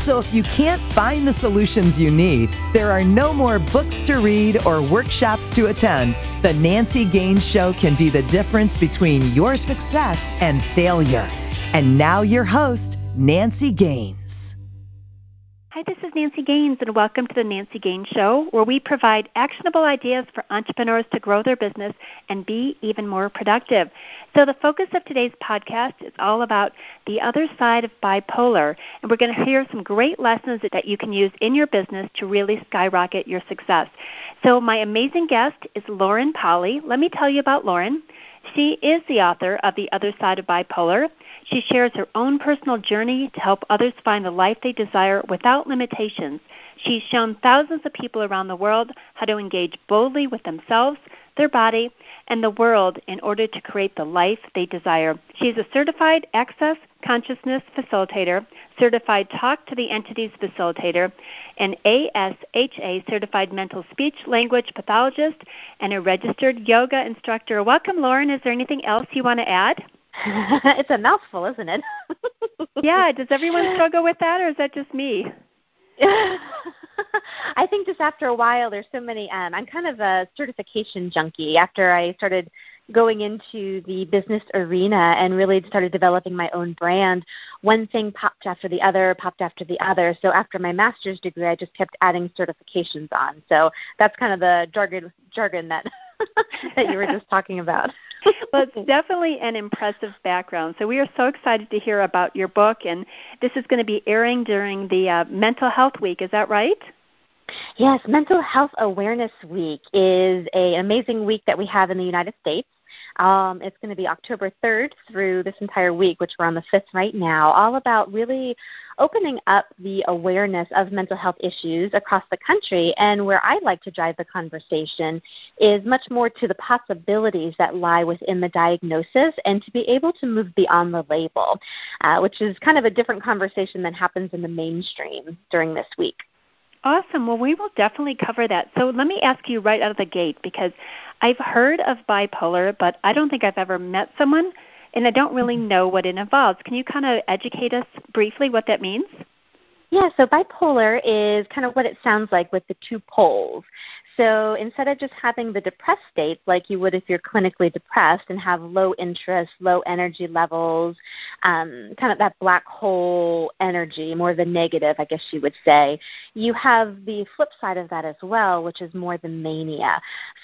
So if you can't find the solutions you need, there are no more books to read or workshops to attend. The Nancy Gaines Show can be the difference between your success and failure. And now your host, Nancy Gaines. Is Nancy Gaines, and welcome to the Nancy Gaines Show, where we provide actionable ideas for entrepreneurs to grow their business and be even more productive. So, the focus of today's podcast is all about the other side of bipolar, and we're going to hear some great lessons that you can use in your business to really skyrocket your success. So, my amazing guest is Lauren Polly. Let me tell you about Lauren. She is the author of The Other Side of Bipolar. She shares her own personal journey to help others find the life they desire without limitations. She's shown thousands of people around the world how to engage boldly with themselves, their body, and the world in order to create the life they desire. She is a certified access consciousness facilitator, certified talk to the entities facilitator, an ASHA certified mental speech language pathologist, and a registered yoga instructor. Welcome, Lauren. Is there anything else you want to add? it's a mouthful, isn't it? yeah. Does everyone struggle with that, or is that just me? I think just after a while, there's so many. Um, I'm kind of a certification junkie. After I started going into the business arena and really started developing my own brand, one thing popped after the other, popped after the other. So after my master's degree, I just kept adding certifications on. So that's kind of the jargon jargon that that you were just talking about. well, it's definitely an impressive background. So we are so excited to hear about your book, and this is going to be airing during the uh, Mental Health Week. Is that right? Yes, Mental Health Awareness Week is a, an amazing week that we have in the United States. Um, it's going to be October 3rd through this entire week, which we're on the 5th right now, all about really opening up the awareness of mental health issues across the country. And where I like to drive the conversation is much more to the possibilities that lie within the diagnosis and to be able to move beyond the label, uh, which is kind of a different conversation than happens in the mainstream during this week. Awesome. Well, we will definitely cover that. So let me ask you right out of the gate because I've heard of bipolar, but I don't think I've ever met someone and I don't really know what it involves. Can you kind of educate us briefly what that means? Yeah, so bipolar is kind of what it sounds like with the two poles. So instead of just having the depressed states like you would if you're clinically depressed and have low interest, low energy levels, um, kind of that black hole energy, more the negative, I guess you would say, you have the flip side of that as well, which is more the mania.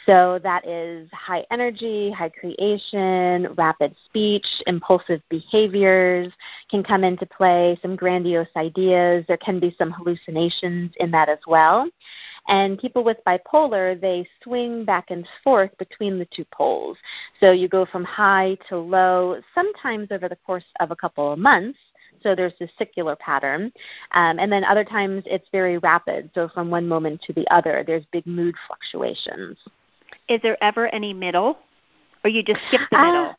So that is high energy, high creation, rapid speech, impulsive behaviors can come into play, some grandiose ideas. There can be some hallucinations in that as well. And people with bipolar, they swing back and forth between the two poles. So you go from high to low, sometimes over the course of a couple of months. So there's this secular pattern. Um, and then other times it's very rapid. So from one moment to the other, there's big mood fluctuations. Is there ever any middle? Or you just skip the middle? Uh,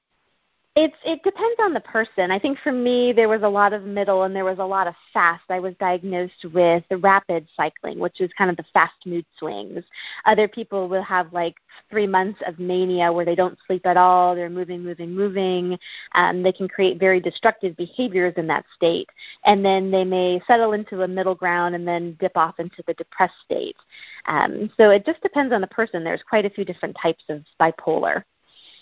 it's it depends on the person. I think for me there was a lot of middle and there was a lot of fast. I was diagnosed with the rapid cycling, which is kind of the fast mood swings. Other people will have like three months of mania where they don't sleep at all. They're moving, moving, moving. Um, they can create very destructive behaviors in that state, and then they may settle into a middle ground and then dip off into the depressed state. Um, so it just depends on the person. There's quite a few different types of bipolar.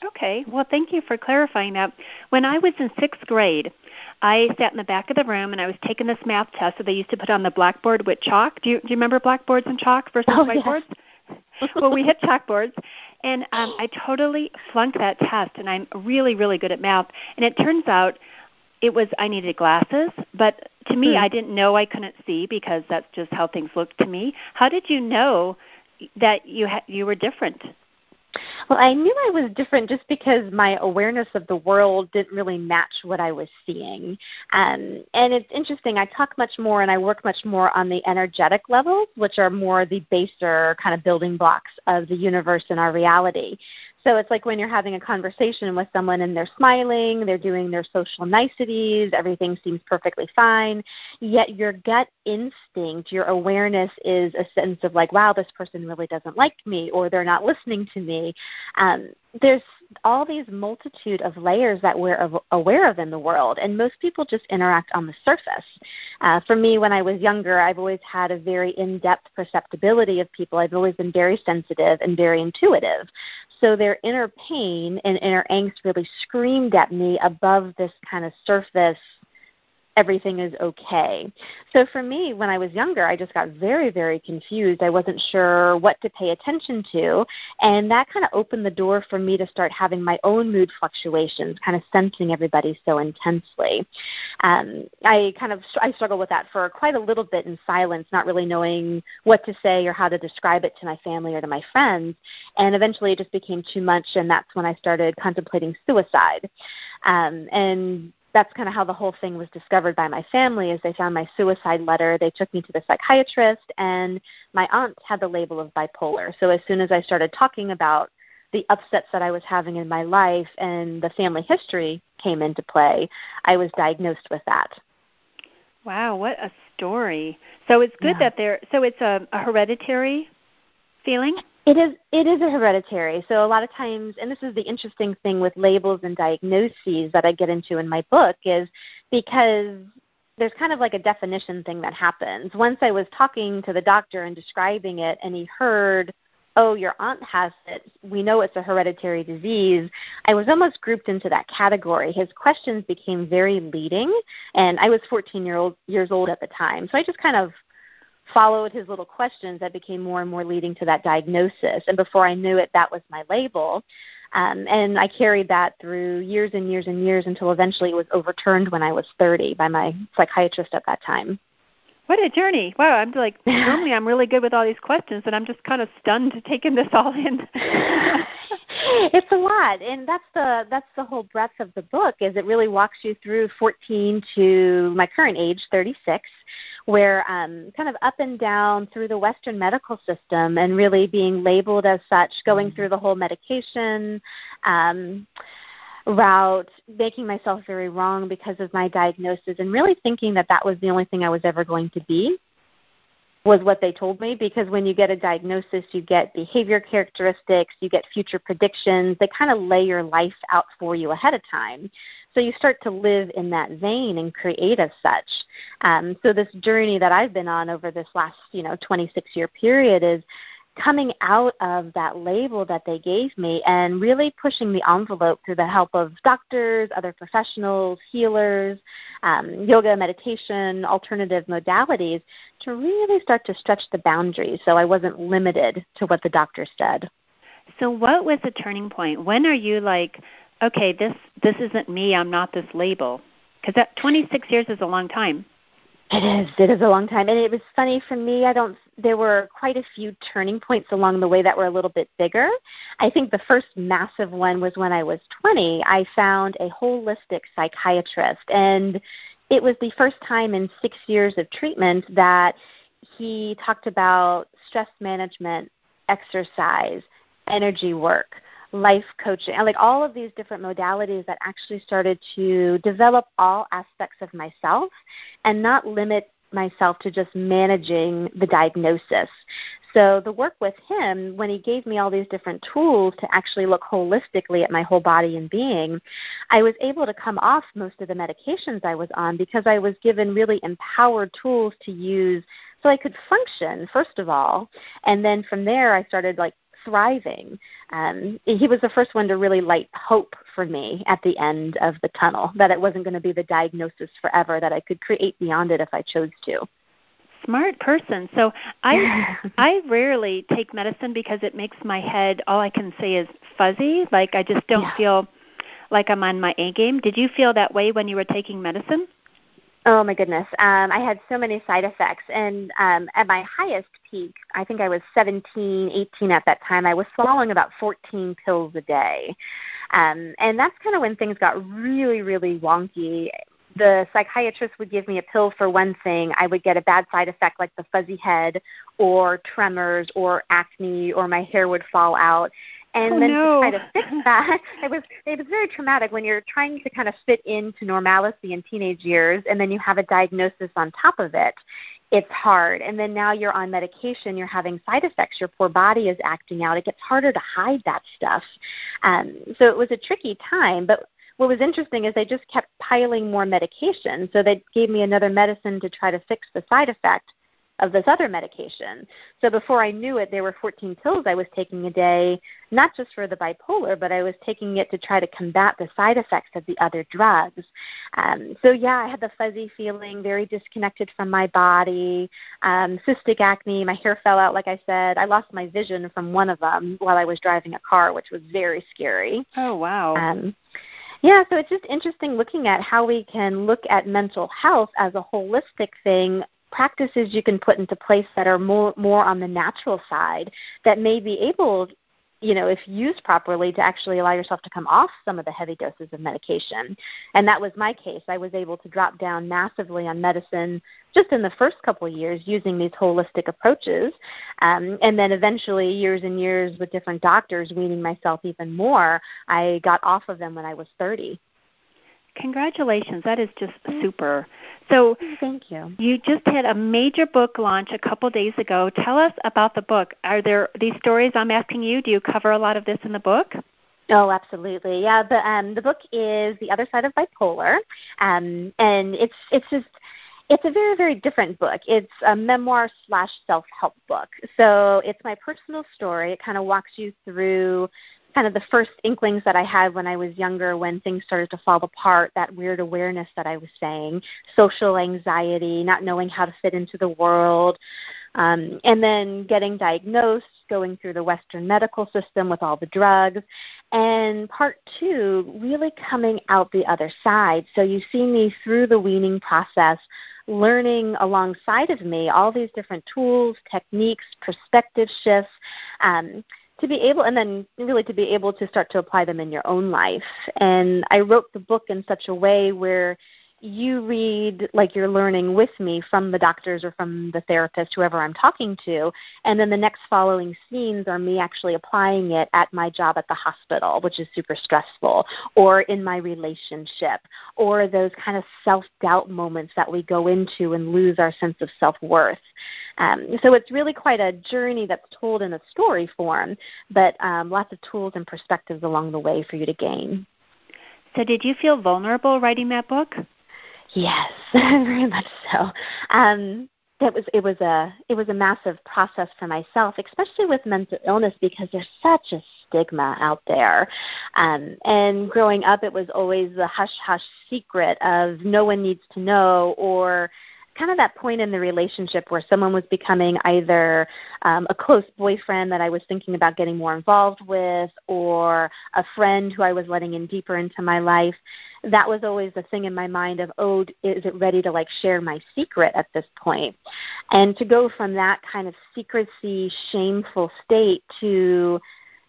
Okay. Well, thank you for clarifying that. When I was in sixth grade, I sat in the back of the room and I was taking this math test that they used to put on the blackboard with chalk. Do you, do you remember blackboards and chalk versus oh, whiteboards? Yes. well, we hit chalkboards, and um, I totally flunked that test, and I'm really, really good at math. And it turns out it was I needed glasses, but to me, hmm. I didn't know I couldn't see because that's just how things looked to me. How did you know that you ha- you were different? Well, I knew I was different just because my awareness of the world didn't really match what I was seeing. Um, and it's interesting, I talk much more and I work much more on the energetic levels, which are more the baser kind of building blocks of the universe and our reality. So it's like when you're having a conversation with someone and they're smiling, they're doing their social niceties, everything seems perfectly fine, yet your gut instinct, your awareness is a sense of like, wow, this person really doesn't like me or they're not listening to me. Um, there's all these multitude of layers that we're aware of in the world, and most people just interact on the surface. Uh, for me, when I was younger, I've always had a very in depth perceptibility of people. I've always been very sensitive and very intuitive. So their inner pain and inner angst really screamed at me above this kind of surface everything is okay. So for me, when I was younger, I just got very, very confused. I wasn't sure what to pay attention to, and that kind of opened the door for me to start having my own mood fluctuations, kind of sensing everybody so intensely. Um, I kind of I struggled with that for quite a little bit in silence, not really knowing what to say or how to describe it to my family or to my friends, and eventually it just became too much, and that's when I started contemplating suicide. Um, and that's kind of how the whole thing was discovered by my family as they found my suicide letter. They took me to the psychiatrist and my aunt had the label of bipolar. So as soon as i started talking about the upsets that i was having in my life and the family history came into play i was diagnosed with that. Wow what a story. So it's good yeah. that there so it's a, a hereditary feeling it is it is a hereditary. So a lot of times and this is the interesting thing with labels and diagnoses that I get into in my book is because there's kind of like a definition thing that happens. Once I was talking to the doctor and describing it and he heard oh, your aunt has it. We know it's a hereditary disease. I was almost grouped into that category. His questions became very leading, and I was 14 year old, years old at the time. So I just kind of followed his little questions that became more and more leading to that diagnosis. And before I knew it, that was my label. Um, and I carried that through years and years and years until eventually it was overturned when I was 30 by my psychiatrist at that time. What a journey! Wow, I'm like normally I'm really good with all these questions, and I'm just kind of stunned taking this all in. it's a lot, and that's the that's the whole breadth of the book. Is it really walks you through 14 to my current age, 36, where um, kind of up and down through the Western medical system, and really being labeled as such, going mm-hmm. through the whole medication. Um, route, making myself very wrong because of my diagnosis, and really thinking that that was the only thing I was ever going to be was what they told me because when you get a diagnosis, you get behavior characteristics, you get future predictions. They kind of lay your life out for you ahead of time. So you start to live in that vein and create as such. Um, so this journey that I've been on over this last, you know, 26 year period is coming out of that label that they gave me and really pushing the envelope through the help of doctors, other professionals, healers, um, yoga, meditation, alternative modalities to really start to stretch the boundaries so I wasn't limited to what the doctor said. So what was the turning point? When are you like, okay, this this isn't me, I'm not this label? Because that 26 years is a long time. It is. It is a long time, and it was funny for me. I don't. There were quite a few turning points along the way that were a little bit bigger. I think the first massive one was when I was 20. I found a holistic psychiatrist, and it was the first time in six years of treatment that he talked about stress management, exercise, energy work, life coaching, like all of these different modalities that actually started to develop all aspects of myself and not limit myself to just managing the diagnosis. So the work with him, when he gave me all these different tools to actually look holistically at my whole body and being, I was able to come off most of the medications I was on because I was given really empowered tools to use so I could function, first of all. And then from there I started like thriving. Um, he was the first one to really light hope for me at the end of the tunnel, that it wasn't going to be the diagnosis forever, that I could create beyond it if I chose to. Smart person. So I I rarely take medicine because it makes my head all I can say is fuzzy. Like I just don't yeah. feel like I'm on my A game. Did you feel that way when you were taking medicine? Oh my goodness. Um, I had so many side effects. And um, at my highest peak, I think I was 17, 18 at that time, I was swallowing about 14 pills a day. Um, and that's kind of when things got really, really wonky. The psychiatrist would give me a pill for one thing. I would get a bad side effect like the fuzzy head or tremors or acne or my hair would fall out and oh, then no. to try to fix that, it was it was very traumatic when you're trying to kind of fit into normalcy in teenage years, and then you have a diagnosis on top of it. It's hard, and then now you're on medication. You're having side effects. Your poor body is acting out. It gets harder to hide that stuff. Um, so it was a tricky time, but what was interesting is they just kept piling more medication. So they gave me another medicine to try to fix the side effect of this other medication. So before I knew it, there were 14 pills I was taking a day, not just for the bipolar, but I was taking it to try to combat the side effects of the other drugs. Um, so yeah, I had the fuzzy feeling, very disconnected from my body, um, cystic acne, my hair fell out, like I said. I lost my vision from one of them while I was driving a car, which was very scary. Oh wow. Um, yeah, so it's just interesting looking at how we can look at mental health as a holistic thing practices you can put into place that are more more on the natural side that may be able you know if used properly to actually allow yourself to come off some of the heavy doses of medication. And that was my case. I was able to drop down massively on medicine just in the first couple of years using these holistic approaches. Um, and then eventually years and years with different doctors weaning myself even more i got off of them when i was 30 Congratulations. That is just super. So, thank you. You just had a major book launch a couple days ago. Tell us about the book. Are there these stories I'm asking you? Do you cover a lot of this in the book? Oh, absolutely. Yeah, the um, the book is The Other Side of Bipolar, um, and it's it's just it's a very very different book. It's a memoir slash self help book. So it's my personal story. It kind of walks you through kind of the first inklings that I had when I was younger when things started to fall apart, that weird awareness that I was saying, social anxiety, not knowing how to fit into the world, um, and then getting diagnosed, going through the Western medical system with all the drugs, and part two, really coming out the other side. So you see me through the weaning process, learning alongside of me all these different tools, techniques, perspective shifts. Um, to be able and then really to be able to start to apply them in your own life and i wrote the book in such a way where you read like you're learning with me from the doctors or from the therapist, whoever I'm talking to, and then the next following scenes are me actually applying it at my job at the hospital, which is super stressful, or in my relationship, or those kind of self doubt moments that we go into and lose our sense of self worth. Um, so it's really quite a journey that's told in a story form, but um, lots of tools and perspectives along the way for you to gain. So, did you feel vulnerable writing that book? Yes, very much so. Um, it was it was a it was a massive process for myself, especially with mental illness because there's such a stigma out there. Um, and growing up, it was always the hush hush secret of no one needs to know or kind of that point in the relationship where someone was becoming either um, a close boyfriend that I was thinking about getting more involved with, or a friend who I was letting in deeper into my life. That was always the thing in my mind of, oh, is it ready to like share my secret at this point? And to go from that kind of secrecy, shameful state to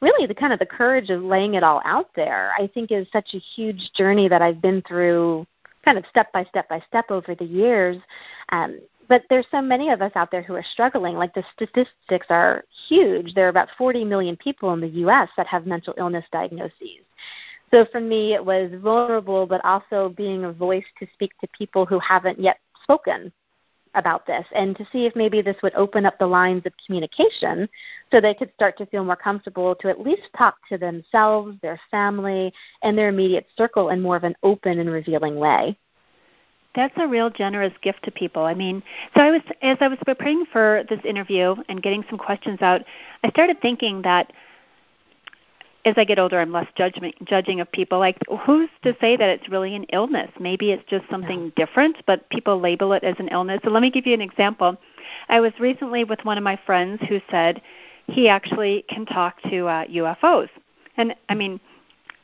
really the kind of the courage of laying it all out there, I think is such a huge journey that I've been through kind of step by step by step over the years. Um, but there's so many of us out there who are struggling. Like the statistics are huge. There are about 40 million people in the U.S. that have mental illness diagnoses. So for me, it was vulnerable, but also being a voice to speak to people who haven't yet spoken about this and to see if maybe this would open up the lines of communication so they could start to feel more comfortable to at least talk to themselves, their family, and their immediate circle in more of an open and revealing way. That's a real generous gift to people. I mean, so I was as I was preparing for this interview and getting some questions out, I started thinking that as I get older, I'm less judgment, judging of people. Like, who's to say that it's really an illness? Maybe it's just something different, but people label it as an illness. So let me give you an example. I was recently with one of my friends who said he actually can talk to uh, UFOs, and I mean,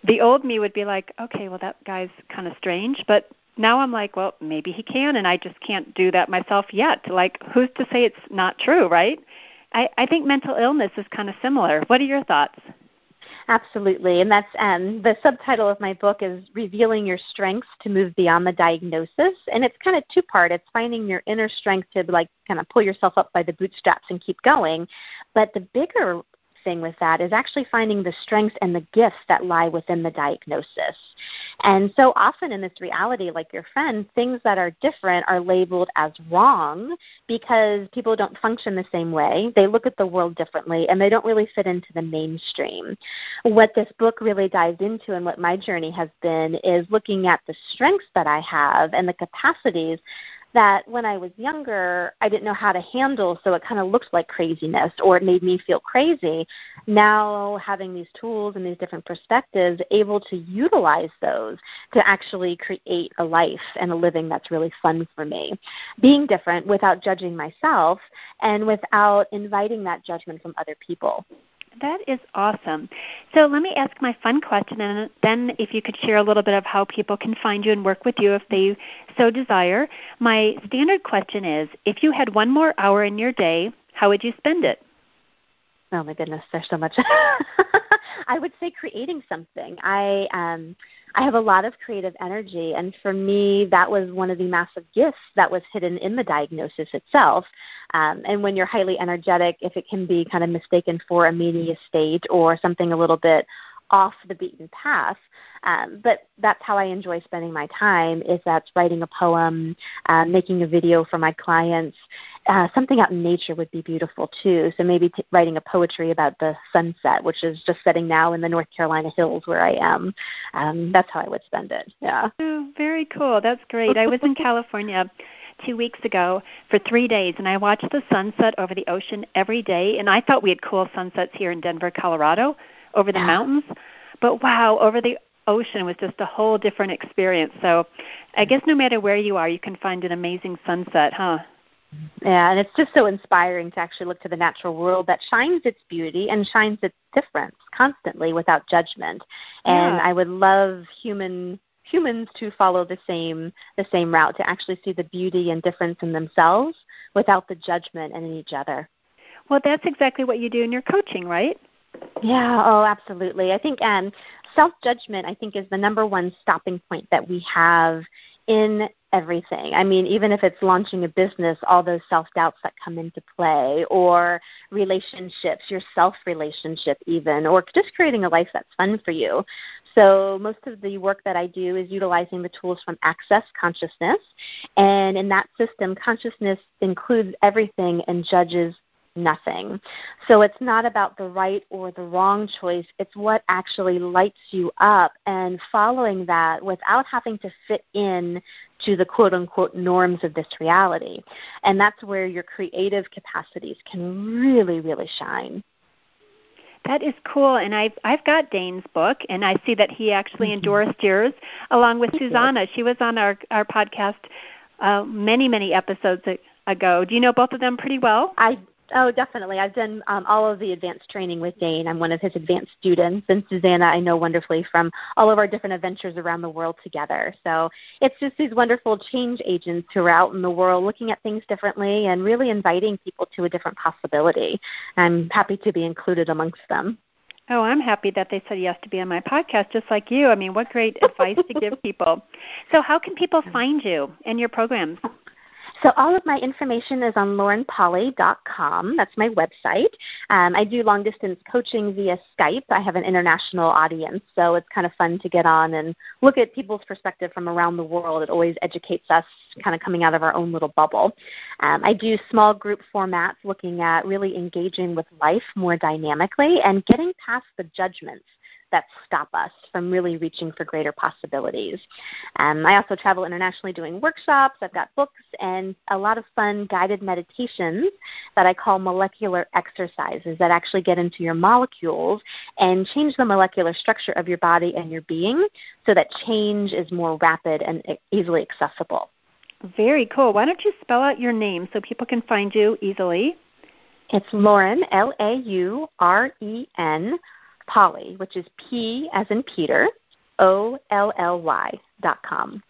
the old me would be like, okay, well that guy's kind of strange, but now I'm like, well, maybe he can, and I just can't do that myself yet. Like, who's to say it's not true, right? I, I think mental illness is kind of similar. What are your thoughts? Absolutely, and that's um, the subtitle of my book is "Revealing Your Strengths to Move Beyond the Diagnosis," and it's kind of two part. It's finding your inner strength to like kind of pull yourself up by the bootstraps and keep going, but the bigger thing with that is actually finding the strengths and the gifts that lie within the diagnosis. And so often in this reality, like your friend, things that are different are labeled as wrong because people don't function the same way. They look at the world differently and they don't really fit into the mainstream. What this book really dives into and what my journey has been is looking at the strengths that I have and the capacities that when I was younger, I didn't know how to handle, so it kind of looked like craziness or it made me feel crazy. Now, having these tools and these different perspectives, able to utilize those to actually create a life and a living that's really fun for me. Being different without judging myself and without inviting that judgment from other people. That is awesome. So let me ask my fun question, and then if you could share a little bit of how people can find you and work with you if they so desire. My standard question is if you had one more hour in your day, how would you spend it? Oh my goodness, there's so much. I would say creating something. I um I have a lot of creative energy and for me that was one of the massive gifts that was hidden in the diagnosis itself. Um, and when you're highly energetic, if it can be kind of mistaken for a mania state or something a little bit off the beaten path. Um, but that's how I enjoy spending my time. Is that's writing a poem, uh, making a video for my clients. Uh, something out in nature would be beautiful too. So maybe t- writing a poetry about the sunset, which is just setting now in the North Carolina hills where I am. Um, that's how I would spend it. Yeah. Oh, very cool. That's great. I was in California two weeks ago for three days, and I watched the sunset over the ocean every day. And I thought we had cool sunsets here in Denver, Colorado over the yeah. mountains. But wow, over the ocean was just a whole different experience. So I guess no matter where you are, you can find an amazing sunset, huh? Yeah, and it's just so inspiring to actually look to the natural world that shines its beauty and shines its difference constantly without judgment. And yeah. I would love human humans to follow the same the same route to actually see the beauty and difference in themselves without the judgment and in each other. Well, that's exactly what you do in your coaching, right? Yeah, oh, absolutely. I think um, self judgment, I think, is the number one stopping point that we have in everything. I mean, even if it's launching a business, all those self doubts that come into play, or relationships, your self relationship, even, or just creating a life that's fun for you. So, most of the work that I do is utilizing the tools from Access Consciousness. And in that system, consciousness includes everything and judges nothing. So it's not about the right or the wrong choice, it's what actually lights you up and following that without having to fit in to the quote unquote norms of this reality. And that's where your creative capacities can really, really shine. That is cool, and I've I've got Dane's book, and I see that he actually mm-hmm. endorsed yours along with Susanna. She was on our our podcast uh, many many episodes ago. Do you know both of them pretty well? I Oh, definitely. I've done um, all of the advanced training with Dane. I'm one of his advanced students, and Susanna I know wonderfully from all of our different adventures around the world together. So it's just these wonderful change agents who are out in the world looking at things differently and really inviting people to a different possibility. I'm happy to be included amongst them. Oh, I'm happy that they said yes to be on my podcast, just like you. I mean, what great advice to give people. So, how can people find you and your programs? So all of my information is on laurenpolly.com. That's my website. Um, I do long distance coaching via Skype. I have an international audience, so it's kind of fun to get on and look at people's perspective from around the world. It always educates us, kind of coming out of our own little bubble. Um, I do small group formats, looking at really engaging with life more dynamically and getting past the judgments that stop us from really reaching for greater possibilities. Um, I also travel internationally doing workshops. I've got books and a lot of fun guided meditations that I call molecular exercises that actually get into your molecules and change the molecular structure of your body and your being so that change is more rapid and easily accessible. Very cool. Why don't you spell out your name so people can find you easily? It's Lauren, L A U R E N, Polly, which is P as in Peter, O L L Y dot com.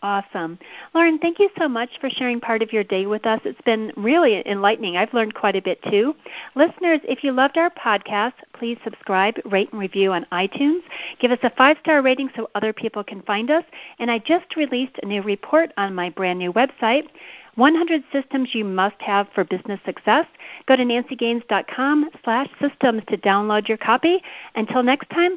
Awesome. Lauren, thank you so much for sharing part of your day with us. It's been really enlightening. I've learned quite a bit too. Listeners, if you loved our podcast, please subscribe, rate, and review on iTunes. Give us a five star rating so other people can find us. And I just released a new report on my brand new website 100 systems you must have for business success. Go to nancygaines.com slash systems to download your copy. Until next time,